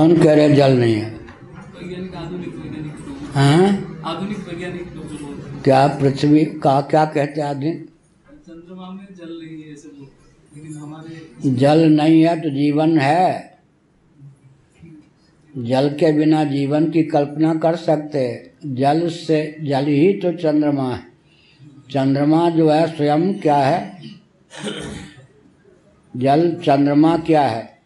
कौन कह रहे जल नहीं है। हैं। क्या पृथ्वी का क्या कहते हैं आदमी चंद्रमा में जल नहीं है ऐसे लेकिन हमारे जल नहीं है तो जीवन है। जल के बिना जीवन की कल्पना कर सकते जल से जल ही तो चंद्रमा है। चंद्रमा जो है स्वयं क्या है? जल चंद्रमा क्या है?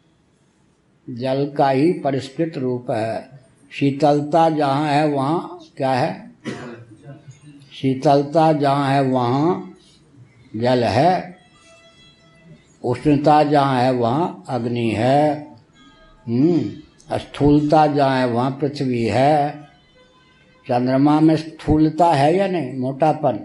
जल का ही परिष्कृत रूप है। शीतलता जहाँ है, वहाँ क्या है? शीतलता जहाँ है, वहाँ जल है। उष्णता जहाँ है, वहाँ अग्नि है। हम्म स्थूलता जहाँ है, वहाँ पृथ्वी है। चंद्रमा में स्थूलता है या नहीं? मोटापन।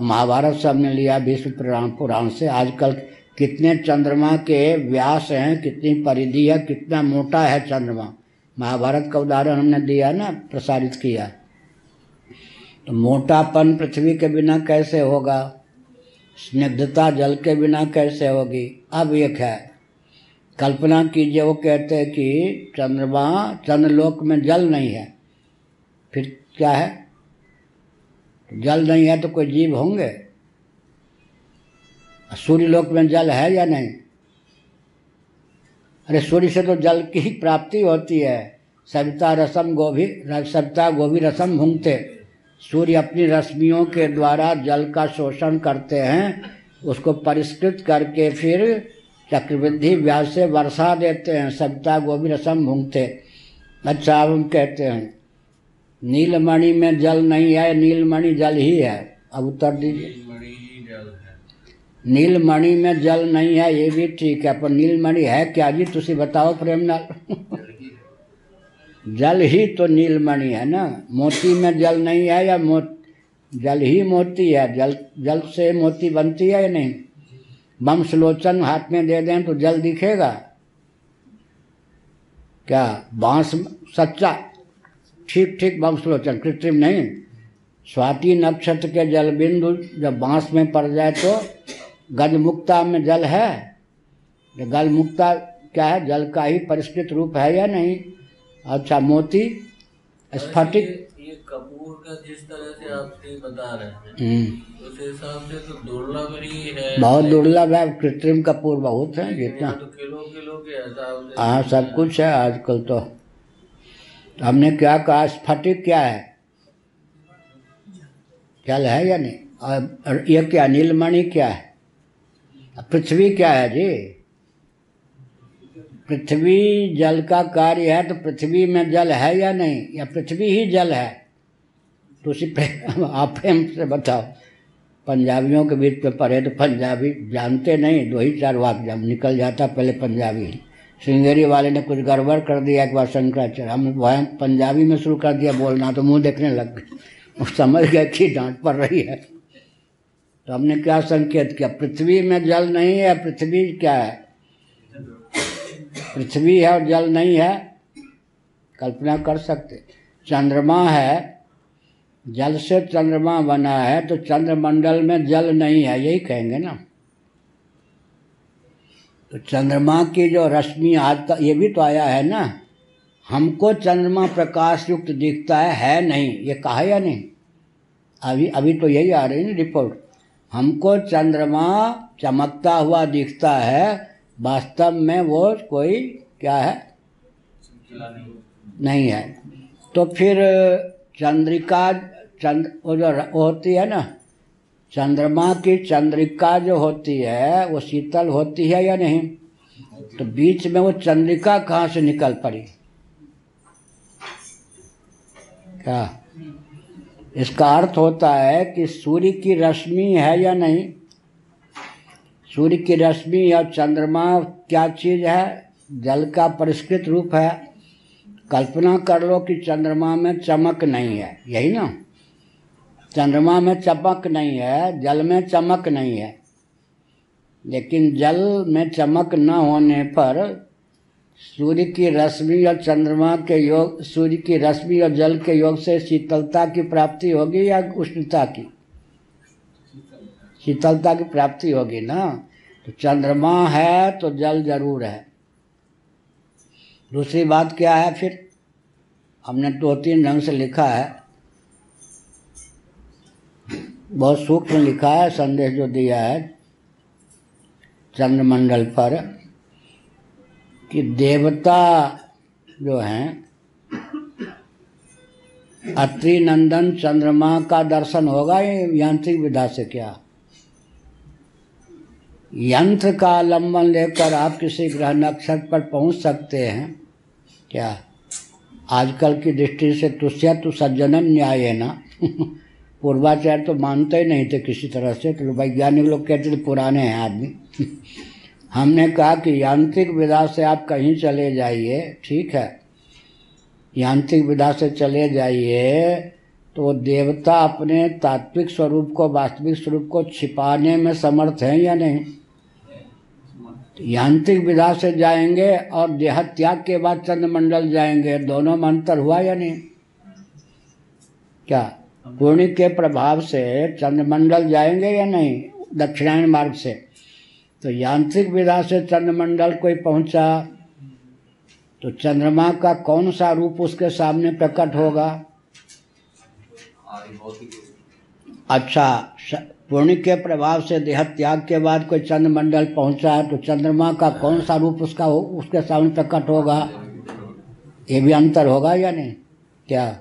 महाभारत से हमने लिया विश्व पुराण पुराण से। आजकल कितने चंद्रमा के व्यास हैं, कितनी परिधि है, कितना मोटा है चंद्रमा। महाभारत का उदाहरण हमने दिया ना, प्रसारित किया। तो मोटापन पृथ्वी के बिना कैसे होगा? स्निग्धता जल के बिना कैसे होगी? अब एक है कल्पना कीजिए, वो कहते हैं कि चंद्रमा, चंद्रलोक में जल नहीं है। फिर क्या है? जल नहीं है तो कोई जीव होंगे? सूर्य लोक में जल है या नहीं? अरे सूर्य से तो जल की ही प्राप्ति होती है। सविता रसम गोभी, सविता गोभी रसम भूंगते। सूर्य अपनी रश्मियों के द्वारा जल का शोषण करते हैं। उसको परिष्कृत करके फिर चक्रवृद्धि व्यास से वर्षा देते हैं। सविता गोभी रसम भूंगते। अच्छा अब हम कहते हैं, नीलमणि में जल नहीं है, नीलमणि जल ही है। अब उत्तर दीजिए। नीलमणि में जल नहीं है, ये भी ठीक है, पर नीलमणि है क्या जी? तुम बताओ प्रेमलाल जल ही तो नीलमणि है ना? मोती में जल नहीं है या मो, जल ही मोती है? जल जल से मोती बनती है या नहीं? बमसलोचन हाथ में दे दें तो जल दिखेगा। क्या बाँस सच्चा? ठीक ठीक बमसलोचन कृत्रिम नहीं। स्वाति नक्षत्र के जल बिंदु जब बाँस में पड़ जाए तो गजमुक्ता में जल है? ये गलमुक्ता क्या है? जल का ही परिष्कृत रूप है या नहीं? अच्छा मोती स्फटिक। ये कपूर का जिस तरह से आप बता रहे हैं हम्म, उस हिसाब से तो दुर्लभ ही है। बहुत दुर्लभ है कृत्रिम कपूर बहुत है जितना। तो किलो किलो के हाँ सब कुछ है आजकल तो हमने क्या कहा स्फटिक क्या है? जल है या नहीं? और ये क्या नीलमणि क्या है? पृथ्वी क्या है जी? पृथ्वी जल का कार्य है तो पृथ्वी में जल है या नहीं? या पृथ्वी ही जल है? तो उसी प्रेम आप प्रेम से बताओ। पंजाबियों के बीच में पढ़े तो पंजाबी जानते नहीं, दो ही चार वाक्य जब निकल जाता पहले पंजाबी। श्रृंगेरी वाले ने कुछ गड़बड़ कर दिया, एक बार शंकराचार्य, हम वह पंजाबी में शुरू कर दिया, बोलना तो मुँह देखने लग गए। समझ गए कि डांट पड़ रही है। तो हमने क्या संकेत किया? पृथ्वी में जल नहीं है, पृथ्वी क्या है? पृथ्वी है और जल नहीं है, कल्पना कर सकते। चंद्रमा है, जल से चंद्रमा बना है तो चंद्रमंडल में जल नहीं है, यही कहेंगे ना। तो चंद्रमा की जो रश्मि आज ये भी तो आया है ना? हमको चंद्रमा प्रकाश युक्त दिखता है है नहीं, ये कहा या नहीं? अभी अभी तो यही आ रही है ना रिपोर्ट हमको चंद्रमा चमकता हुआ दिखता है, वास्तव में वो कोई क्या है? नहीं है। तो फिर चंद्रिका चंद्र वो जो होती है ना, चंद्रमा की चंद्रिका जो होती है, वो शीतल होती है या नहीं? तो बीच में वो चंद्रिका कहाँ से निकल पड़ी? क्या? इसका अर्थ होता है कि सूर्य की रश्मि है या नहीं? सूर्य की रश्मि या चंद्रमा क्या चीज़ है? जल का परिष्कृत रूप है। कल्पना कर लो कि चंद्रमा में चमक नहीं है। यही ना? चंद्रमा में चमक नहीं है, जल में चमक नहीं है। लेकिन जल में चमक न होने पर सूर्य की रश्मि और चंद्रमा के योग, सूर्य की रश्मि और जल के योग से शीतलता की प्राप्ति होगी या उष्णता की? शीतलता की प्राप्ति होगी ना? तो चंद्रमा है तो जल ज़रूर है। दूसरी बात क्या है फिर? हमने दो तीन ढंग से लिखा है। बहुत सूक्ष्म लिखा है, संदेश जो दिया है चंद्रमंडल पर। कि देवता जो हैं अत्रि नंदन चंद्रमा का दर्शन होगा ये यांत्रिक विधा से क्या? यंत्र का आलंबन लेकर आप किसी ग्रह नक्षत्र पर पहुँच सकते हैं। क्या? आजकल की दृष्टि से तुष्य तो सज्जनम न्याय है ना? पूर्वाचार्य तो मानते ही नहीं थे किसी तरह से तो वैज्ञानिक लोग कहते थे पुराने हैं आदमी। हमने कहा कि यांत्रिक विधा से आप कहीं चले जाइए, ठीक है? यांत्रिक विधा से चले जाइए तो देवता अपने तात्विक स्वरूप को, वास्तविक स्वरूप को छिपाने में समर्थ हैं या नहीं? यांत्रिक विधा से जाएँगे और देह त्याग के बाद चंद्रमंडल जाएँगे। दोनों में अंतर हुआ या नहीं? क्या? पूर्णिक के प्रभाव से चंद्रमंडल जाएँगे या नहीं? दक्षिणायन मार्ग से। तो यांत्रिक विधा से चंद्रमंडल कोई पहुँचा तो चंद्रमा का कौन सा रूप उसके सामने प्रकट होगा? अच्छा पूर्णिक के प्रभाव से देह त्याग के बाद कोई चंद्रमंडल पहुँचा तो चंद्रमा का कौन सा रूप उसका हो, उसके सामने प्रकट होगा? ये भी अंतर होगा या नहीं? क्या?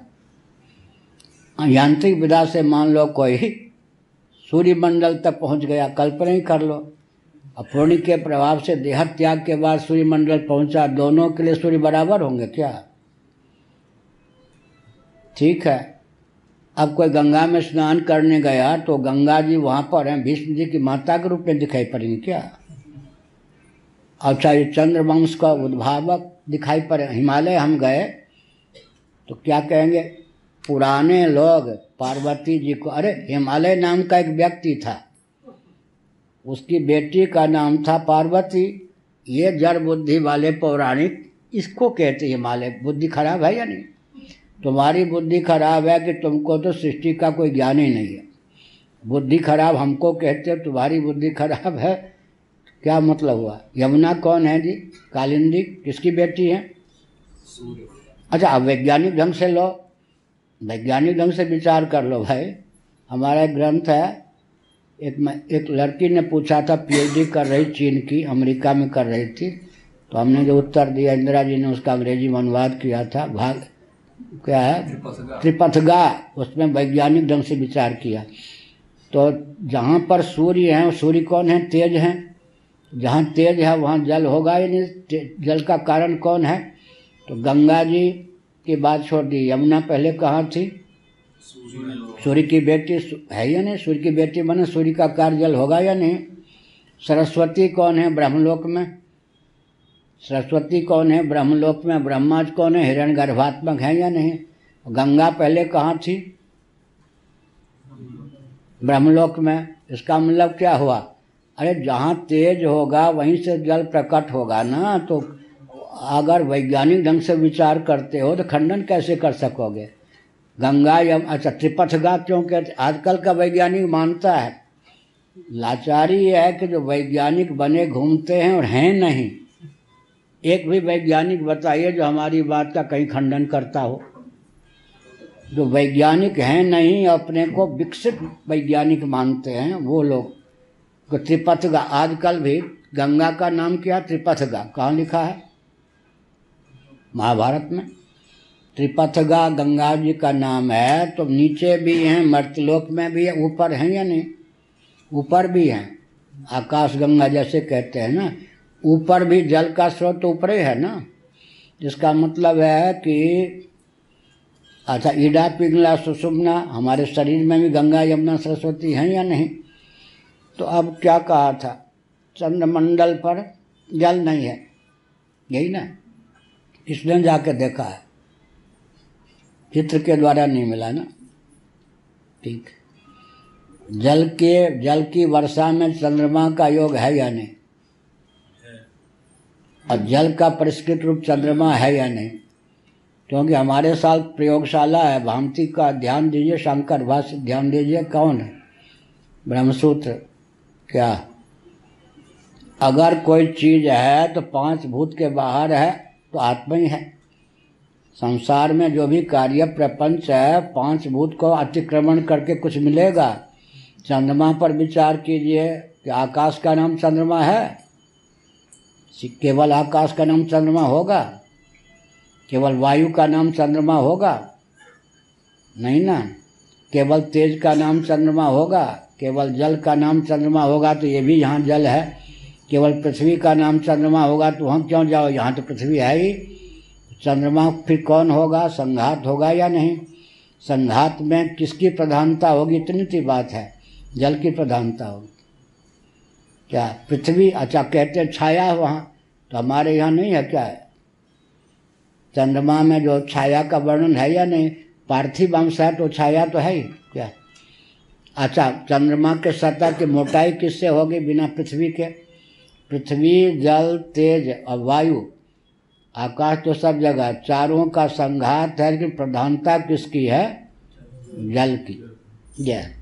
यांत्रिक विधा से मान लो कोई सूर्य मंडल तक पहुँच गया कल्पना ही कर लो। अब पूर्णिक के प्रभाव से देह त्याग के बाद सूर्य मंडल पहुँचा, दोनों के लिए सूर्य बराबर होंगे क्या? ठीक है। अब कोई गंगा में स्नान करने गया तो गंगा जी वहाँ पर हैं, भीष्म जी की माता के रूप में दिखाई पड़ेंगे क्या? अच्छा ये चंद्रवंश का उद्भावक दिखाई पड़े, हिमालय हम गए तो क्या कहेंगे? पुराने लोग, पार्वती जी को, अरे हिमालय नाम का एक व्यक्ति था। उसकी बेटी का नाम था पार्वती। ये जड़ बुद्धि वाले पौराणिक इसको कहते हिमालय बुद्धि खराब है या नहीं? तुम्हारी बुद्धि खराब है कि तुमको तो सृष्टि का कोई ज्ञान ही नहीं है। बुद्धि खराब हमको कहते हो, तुम्हारी बुद्धि खराब है। क्या मतलब हुआ? यमुना कौन है जी? कालिंदी किसकी बेटी है? अच्छा अब वैज्ञानिक ढंग से लो। वैज्ञानिक ढंग से विचार कर लो भाई। हमारा ग्रंथ है एक मैं एक लड़की ने पूछा था पीएचडी कर रही चीन की अमेरिका में कर रही थी। तो हमने जो उत्तर दिया इंदिरा जी ने उसका अंग्रेज़ी में अनुवाद किया था। भाग क्या है? त्रिपथगा। उसमें वैज्ञानिक ढंग से विचार किया। तो जहाँ पर सूर्य हैं सूर्य कौन है? तेज हैं। जहाँ तेज है वहाँ जल होगा ही नहीं। जल का कारण कौन है? तो गंगा जी की बात छोड़ दी। यमुना पहले कहाँ थी? सूर्य की बेटी है या नहीं? सूर्य की बेटी बने, सूर्य का कार्य जल होगा या नहीं? सरस्वती कौन है ब्रह्मलोक में? सरस्वती कौन है ब्रह्मलोक में? ब्रह्माज कौन है? हिरण गर्भात्मक है या नहीं? गंगा पहले कहाँ थी? ब्रह्मलोक में। इसका मतलब क्या हुआ? अरे जहाँ तेज होगा, वहीं से जल प्रकट होगा ना? तो अगर वैज्ञानिक ढंग से विचार करते हो तो खंडन कैसे कर सकोगे? गंगा यम अच्छा त्रिपथगा क्यों कहते आजकल का वैज्ञानिक मानता है। लाचारी ये है कि जो वैज्ञानिक बने, घूमते हैं और हैं नहीं। एक भी वैज्ञानिक बताइए जो हमारी बात का कहीं खंडन करता हो। जो वैज्ञानिक हैं नहीं, अपने को विकसित वैज्ञानिक मानते हैं, वो लोग। तो त्रिपथगा, आजकल भी गंगा का नाम क्या त्रिपथगा। कहाँ लिखा है? महाभारत में। त्रिपथगा गंगा जी का नाम है तो नीचे भी हैं, मर्तलोक में भी है, ऊपर हैं या नहीं? ऊपर भी हैं। आकाश गंगा जैसे कहते हैं ना। ऊपर भी जल का स्रोत तो ऊपर ही है ना। इसका मतलब है कि अच्छा ईडा पिघला, सुषुम्ना, हमारे शरीर में भी गंगा, यमुना, सरस्वती हैं या नहीं? तो अब क्या कहा था? चंद्रमंडल पर जल नहीं है। यही ना? इसने जाके देखा है। चित्र के द्वारा नहीं मिला ना? ठीक। जल के जल की वर्षा में चंद्रमा का योग है या नहीं? और जल का परिष्कृत रूप चंद्रमा है या नहीं? क्योंकि हमारे साथ प्रयोगशाला है भामती का ध्यान दीजिए शंकर भाष्य ध्यान दीजिए कौन है? ब्रह्मसूत्र। क्या? अगर कोई चीज़ है तो पाँच भूत के बाहर है तो आत्मा ही है। संसार में जो भी कार्य प्रपंच है पाँच भूत को अतिक्रमण करके कुछ मिलेगा। चंद्रमा पर विचार कीजिए कि आकाश का नाम चंद्रमा है। केवल आकाश का नाम चंद्रमा होगा। केवल वायु का नाम चंद्रमा होगा। नहीं ना? केवल तेज का नाम चंद्रमा होगा। केवल जल का नाम चंद्रमा होगा तो ये भी यहाँ जल है। केवल पृथ्वी का नाम चंद्रमा होगा तो हम क्यों जाओ? यहाँ तो पृथ्वी है ही। चंद्रमा फिर कौन होगा? संघात होगा या नहीं? संघात में किसकी प्रधानता होगी? इतनी सी बात है। जल की प्रधानता होगी। क्या पृथ्वी? अच्छा कहते हैं छाया वहाँ। तो हमारे यहाँ नहीं है क्या? है चंद्रमा में जो छाया का वर्णन है या नहीं? पार्थिव अंश है तो छाया तो है ही, क्या? अच्छा चंद्रमा के सतह की मोटाई किससे होगी बिना पृथ्वी के? पृथ्वी, जल, तेज और वायु। आकाश तो सब जगह चारों का संघात है, लेकिन प्रधानता किसकी है? जल की। जय।